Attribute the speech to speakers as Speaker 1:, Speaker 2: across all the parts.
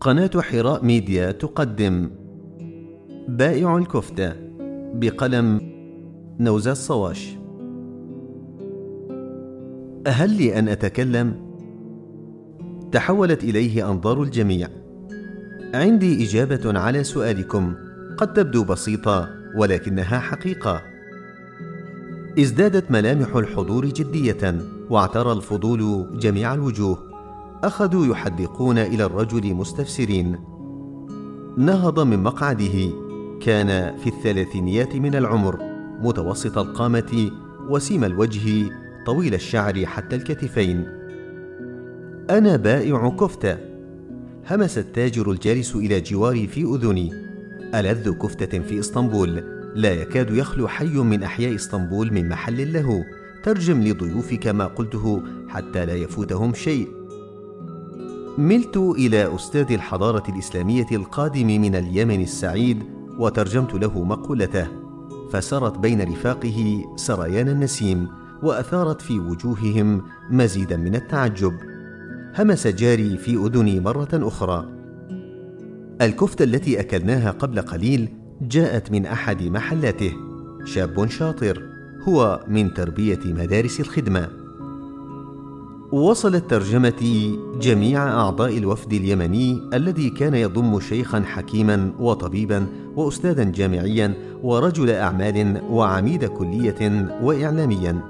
Speaker 1: قناة حراء ميديا تقدم. بائع الكفتة بقلم نوزة الصواش. هل لي أن أتكلم؟ تحولت إليه أنظار الجميع. عندي إجابة على سؤالكم. قد تبدو بسيطة ولكنها حقيقة. ازدادت ملامح الحضور جدية واعترى الفضول جميع الوجوه. أخذوا يحدقون إلى الرجل مستفسرين. نهض من مقعده. كان في الثلاثينيات من العمر. متوسط القامة وسيم الوجه طويل الشعر حتى الكتفين. أنا بائع كفتة. همس التاجر الجالس إلى جواري في أذني. ألذ كفتة في إسطنبول. لا يكاد يخلو حي من أحياء إسطنبول من محل له. ترجم لضيوفك ما قلته حتى لا يفوتهم شيء. ملت إلى أستاذ الحضارة الإسلامية القادم من اليمن السعيد وترجمت له مقولته فسرت بين رفاقه سريان النسيم وأثارت في وجوههم مزيدا من التعجب. همس جاري في أذني مرة أخرى. الكفتة التي أكلناها قبل قليل جاءت من أحد محلاته. شاب شاطر هو من تربية مدارس الخدمة. وصلت ترجمتي جميع أعضاء الوفد اليمني الذي كان يضم شيخا حكيما وطبيبا واستاذا جامعيا ورجل أعمال وعميد كلية واعلاميا.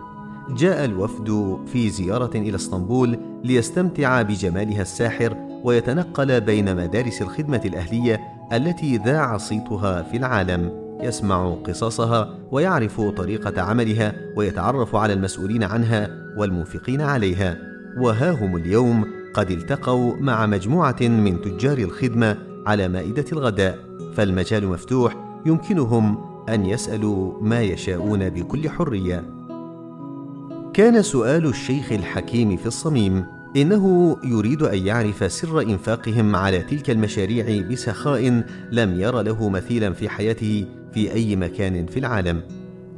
Speaker 1: جاء الوفد في زيارة إلى اسطنبول ليستمتع بجمالها الساحر ويتنقل بين مدارس الخدمة الأهلية التي ذاع صيتها في العالم. يسمع قصصها ويعرف طريقة عملها ويتعرف على المسؤولين عنها والمنفقين عليها. وها هم اليوم قد التقوا مع مجموعة من تجار الخدمة على مائدة الغداء. فالمجال مفتوح يمكنهم أن يسألوا ما يشاءون بكل حرية. كان سؤال الشيخ الحكيم في الصميم إنه يريد أن يعرف سر إنفاقهم على تلك المشاريع بسخاء لم ير له مثيلا في حياته في أي مكان في العالم.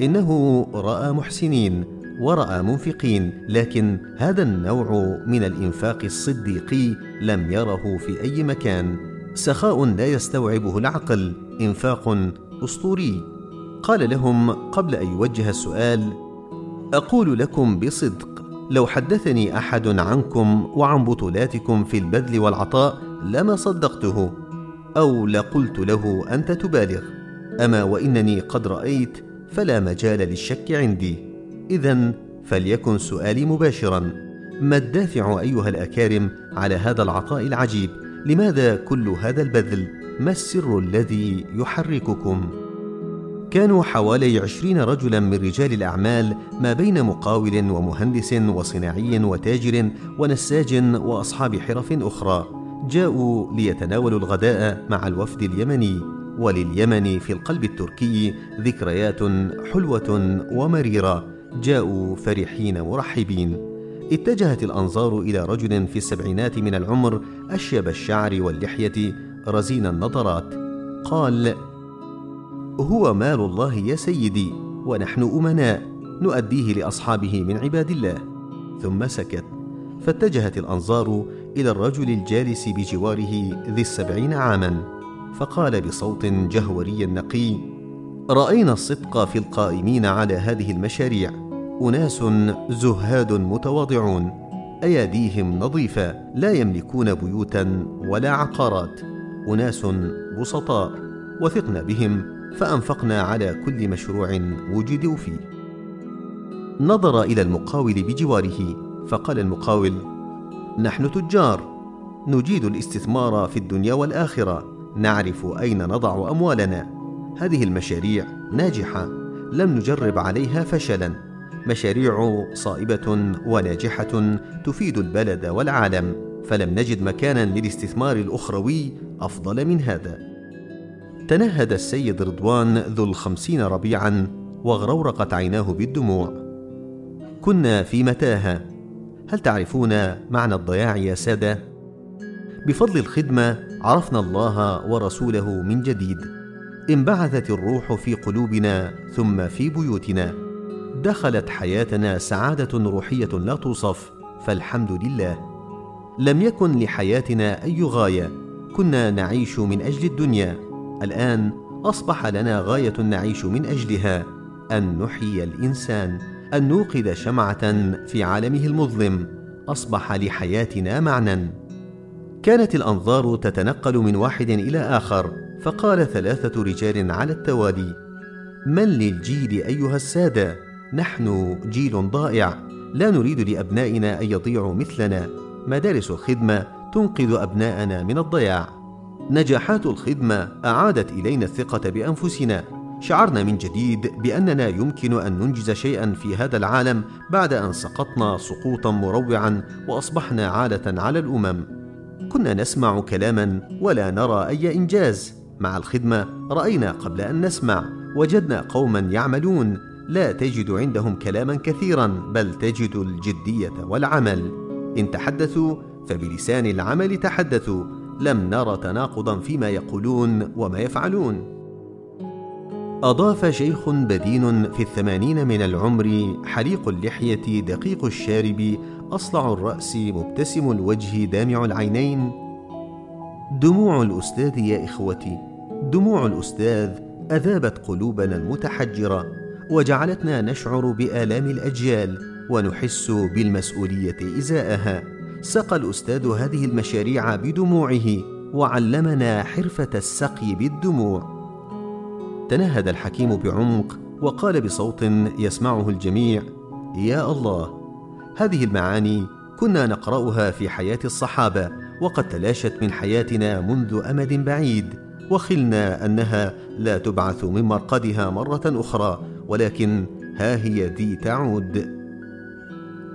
Speaker 1: إنه رأى محسنين ورأى منفقين لكن هذا النوع من الإنفاق الصديقي لم يره في أي مكان. سخاء لا يستوعبه العقل إنفاق أسطوري. قال لهم قبل أن يوجه السؤال أقول لكم بصدق لو حدثني أحد عنكم وعن بطولاتكم في البذل والعطاء لما صدقته أو لقلت له أنت تبالغ. أما وإنني قد رأيت فلا مجال للشك عندي. اذا فليكن سؤالي مباشرا. ما الدافع أيها الأكارم على هذا العطاء العجيب؟ لماذا كل هذا البذل؟ ما السر الذي يحرككم؟ كانوا حوالي عشرين رجلا من رجال الأعمال ما بين مقاول ومهندس وصناعي وتاجر ونساج وأصحاب حرف أخرى. جاءوا ليتناولوا الغداء مع الوفد اليمني. ولليمن في القلب التركي ذكريات حلوة ومريرة. جاءوا فرحين مرحبين. اتجهت الأنظار إلى رجل في السبعينات من العمر أشيب الشعر واللحية رزين النظرات. قال هو مال الله يا سيدي ونحن أمناء نؤديه لأصحابه من عباد الله. ثم سكت. فاتجهت الأنظار إلى الرجل الجالس بجواره ذي السبعين عاما. فقال بصوت جهوري نقي رأينا الصدق في القائمين على هذه المشاريع أناس زهاد متواضعون أياديهم نظيفة لا يملكون بيوتا ولا عقارات أناس بسطاء وثقنا بهم فأنفقنا على كل مشروع وجدوا فيه. نظر إلى المقاول بجواره فقال المقاول نحن تجار نجيد الاستثمار في الدنيا والآخرة نعرف أين نضع أموالنا. هذه المشاريع ناجحة. لم نجرب عليها فشلا. مشاريع صائبة وناجحة تفيد البلد والعالم. فلم نجد مكانا للاستثمار الأخروي أفضل من هذا. تنهد السيد رضوان ذو الخمسين ربيعا واغرورقت عيناه بالدموع. كنا في متاهة. هل تعرفون معنى الضياع يا سادة؟ بفضل الخدمة عرفنا الله ورسوله من جديد. انبعثت الروح في قلوبنا ثم في بيوتنا. دخلت حياتنا سعادة روحية لا توصف فالحمد لله. لم يكن لحياتنا أي غاية كنا نعيش من أجل الدنيا. الآن أصبح لنا غاية نعيش من أجلها أن نحيي الإنسان أن نوقد شمعة في عالمه المظلم. أصبح لحياتنا معنى. كانت الأنظار تتنقل من واحد إلى آخر فقال ثلاثة رجال على التوالي من للجيل أيها السادة؟ نحن جيل ضائع لا نريد لأبنائنا أن يضيعوا مثلنا. مدارس الخدمة تنقذ أبناءنا من الضياع. نجاحات الخدمة أعادت إلينا الثقة بأنفسنا. شعرنا من جديد بأننا يمكن أن ننجز شيئا في هذا العالم بعد أن سقطنا سقوطا مروعا وأصبحنا عالة على الأمم. كنا نسمع كلاما ولا نرى أي إنجاز. مع الخدمة رأينا قبل أن نسمع وجدنا قوما يعملون. لا تجد عندهم كلاما كثيرا بل تجد الجدية والعمل. إن تحدثوا فبلسان العمل تحدثوا. لم نر تناقضا فيما يقولون وما يفعلون. أضاف شيخ بدين في الثمانين من العمر حليق اللحية دقيق الشارب أصلع الرأس مبتسم الوجه دامع العينين. دموع الأستاذ يا إخوتي دموع الأستاذ أذابت قلوبنا المتحجرة وجعلتنا نشعر بآلام الأجيال ونحس بالمسؤولية إزاءها. سقى الأستاذ هذه المشاريع بدموعه وعلمنا حرفة السقي بالدموع. تنهد الحكيم بعمق وقال بصوت يسمعه الجميع يا الله هذه المعاني كنا نقرأها في حياة الصحابة وقد تلاشت من حياتنا منذ أمد بعيد وخلنا أنها لا تبعث من مرقدها مرة أخرى ولكن ها هي ذي تعود.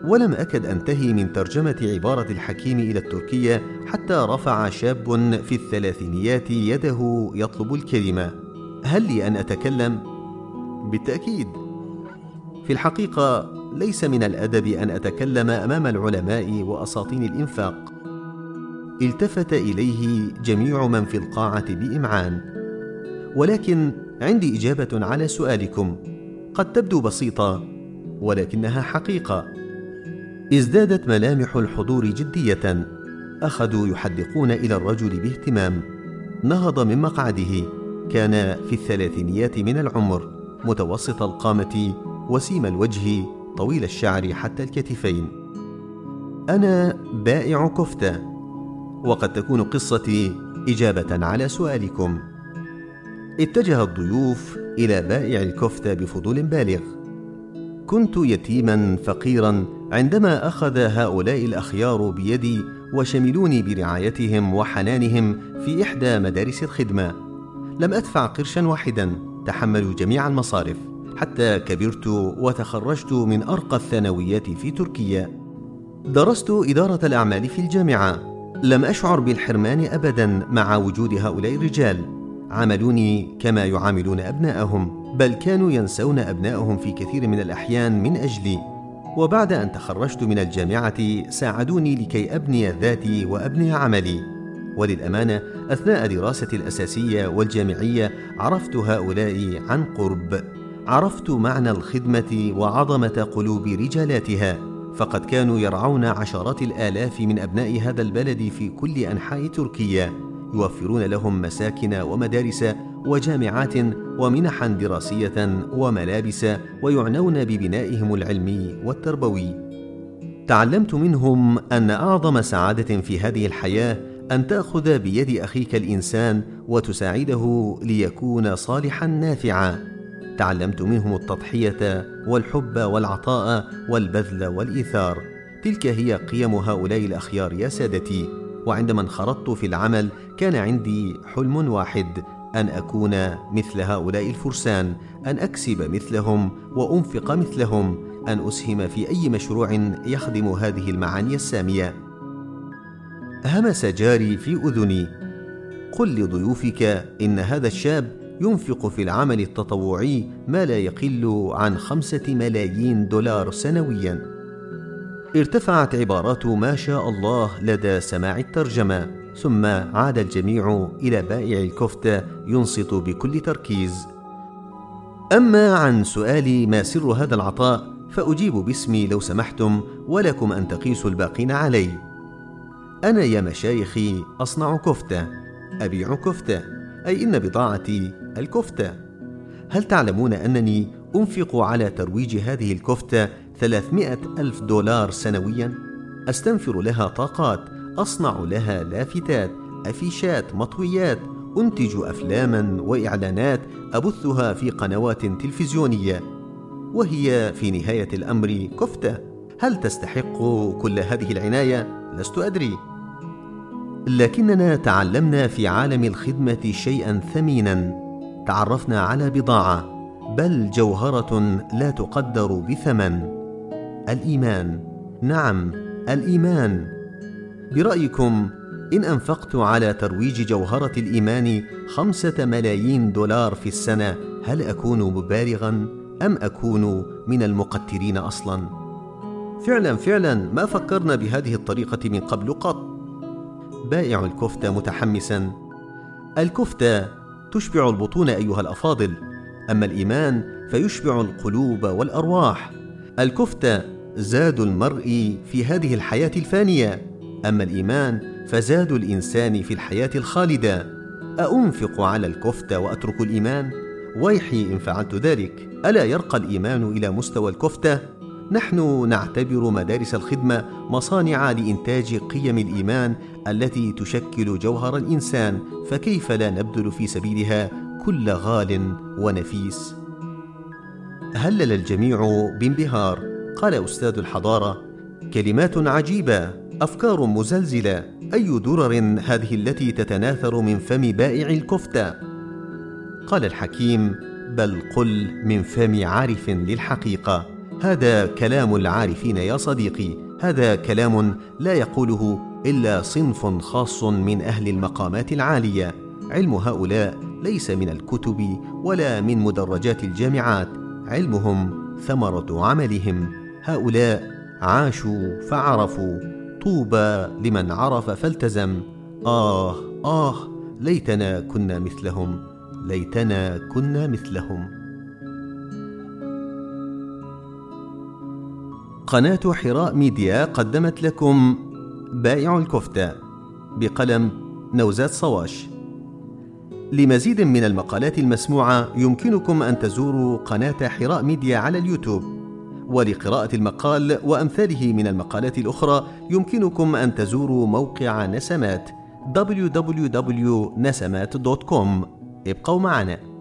Speaker 1: ولم أكد أنتهي من ترجمة عبارة الحكيم إلى التركية حتى رفع شاب في الثلاثينيات يده يطلب الكلمة. هل لي أن أتكلم؟ بالتأكيد. في الحقيقة ليس من الأدب أن أتكلم أمام العلماء واساطين الإنفاق. التفت إليه جميع من في القاعة بإمعان. ولكن عندي إجابة على سؤالكم. قد تبدو بسيطة ولكنها حقيقة. ازدادت ملامح الحضور جدية. أخذوا يحدقون إلى الرجل باهتمام. نهض من مقعده. كان في الثلاثينيات من العمر متوسط القامة وسيم الوجه طويل الشعر حتى الكتفين. أنا بائع كفتة وقد تكون قصتي إجابة على سؤالكم. اتجه الضيوف إلى بائع الكفتة بفضول بالغ. كنت يتيما فقيرا عندما أخذ هؤلاء الأخيار بيدي وشملوني برعايتهم وحنانهم في إحدى مدارس الخدمة. لم أدفع قرشا واحدا. تحملوا جميع المصارف حتى كبرت وتخرجت من أرقى الثانويات في تركيا. درست إدارة الأعمال في الجامعة. لم أشعر بالحرمان أبدا مع وجود هؤلاء الرجال. عاملوني كما يعاملون أبناءهم بل كانوا ينسون أبناءهم في كثير من الأحيان من أجلي. وبعد أن تخرجت من الجامعة ساعدوني لكي أبني ذاتي وأبني عملي. وللأمانة أثناء دراستي الأساسية والجامعية عرفت هؤلاء عن قرب. عرفت معنى الخدمة وعظمة قلوب رجالاتها فقد كانوا يرعون عشرات الآلاف من أبناء هذا البلد في كل أنحاء تركيا يوفرون لهم مساكن ومدارس وجامعات ومنحا دراسية وملابس ويعنون ببنائهم العلمي والتربوي. تعلمت منهم أن أعظم سعادة في هذه الحياة أن تأخذ بيد أخيك الإنسان وتساعده ليكون صالحا نافعا. تعلمت منهم التضحية والحب والعطاء والبذل والإيثار. تلك هي قيم هؤلاء الأخيار يا سادتي. وعندما انخرطت في العمل كان عندي حلم واحد أن أكون مثل هؤلاء الفرسان أن أكسب مثلهم وأنفق مثلهم أن أسهم في أي مشروع يخدم هذه المعاني السامية. همس جاري في أذني. قل لضيوفك إن هذا الشاب ينفق في العمل التطوعي ما لا يقل عن خمسة ملايين دولار سنويا. ارتفعت عبارات ما شاء الله لدى سماع الترجمة ثم عاد الجميع إلى بائع الكفته ينصت بكل تركيز. أما عن سؤالي ما سر هذا العطاء فأجيب باسمي لو سمحتم ولكم أن تقيسوا الباقين علي أنا يا مشايخي أصنع كفتة أبيع كفتة أي إن بضاعتي الكفتة هل تعلمون أنني أنفق على ترويج هذه الكفتة 300 ألف دولار سنويا؟ أستنفر لها طاقات أصنع لها لافتات أفيشات مطويات أنتج أفلاما وإعلانات أبثها في قنوات تلفزيونية وهي في نهاية الأمر كفتة هل تستحق كل هذه العناية؟ لست أدري لكننا تعلمنا في عالم الخدمة شيئا ثمينا. تعرفنا على بضاعة بل جوهرة لا تقدر بثمن. الإيمان. نعم الإيمان. برأيكم إن أنفقت على ترويج جوهرة الإيمان خمسة ملايين دولار في السنة هل أكون مبالغا؟ أم أكون من المقترين أصلا؟ فعلا فعلا ما فكرنا بهذه الطريقة من قبل قط. بائع الكفتة متحمسا. الكفتة تشبع البطون أيها الأفاضل أما الإيمان فيشبع القلوب والأرواح. الكفتة زاد المرء في هذه الحياة الفانية أما الإيمان فزاد الإنسان في الحياة الخالدة. أأنفق على الكفتة وأترك الإيمان؟ ويحي إن فعلت ذلك. ألا يرقى الإيمان إلى مستوى الكفتة؟ نحن نعتبر مدارس الخدمة مصانع لإنتاج قيم الإيمان التي تشكل جوهر الإنسان فكيف لا نبذل في سبيلها كل غال ونفيس؟ هلل الجميع بانبهار قال أستاذ الحضارة. كلمات عجيبة أفكار مزلزلة أي درر هذه التي تتناثر من فم بائع الكفتة؟ قال الحكيم بل قل من فم عارف للحقيقة. هذا كلام العارفين يا صديقي. هذا كلام لا يقوله إلا صنف خاص من أهل المقامات العالية. علم هؤلاء ليس من الكتب ولا من مدرجات الجامعات. علمهم ثمرة عملهم. هؤلاء عاشوا فعرفوا. طوبى لمن عرف فالتزم. آه آه ليتنا كنا مثلهم. ليتنا كنا مثلهم. قناة حراء ميديا قدمت لكم بائع الكفتة بقلم نوزات صواش. لمزيد من المقالات المسموعة يمكنكم أن تزوروا قناة حراء ميديا على اليوتيوب. ولقراءة المقال وأمثاله من المقالات الأخرى يمكنكم أن تزوروا موقع نسمات www.نسمات.com ابقوا معنا.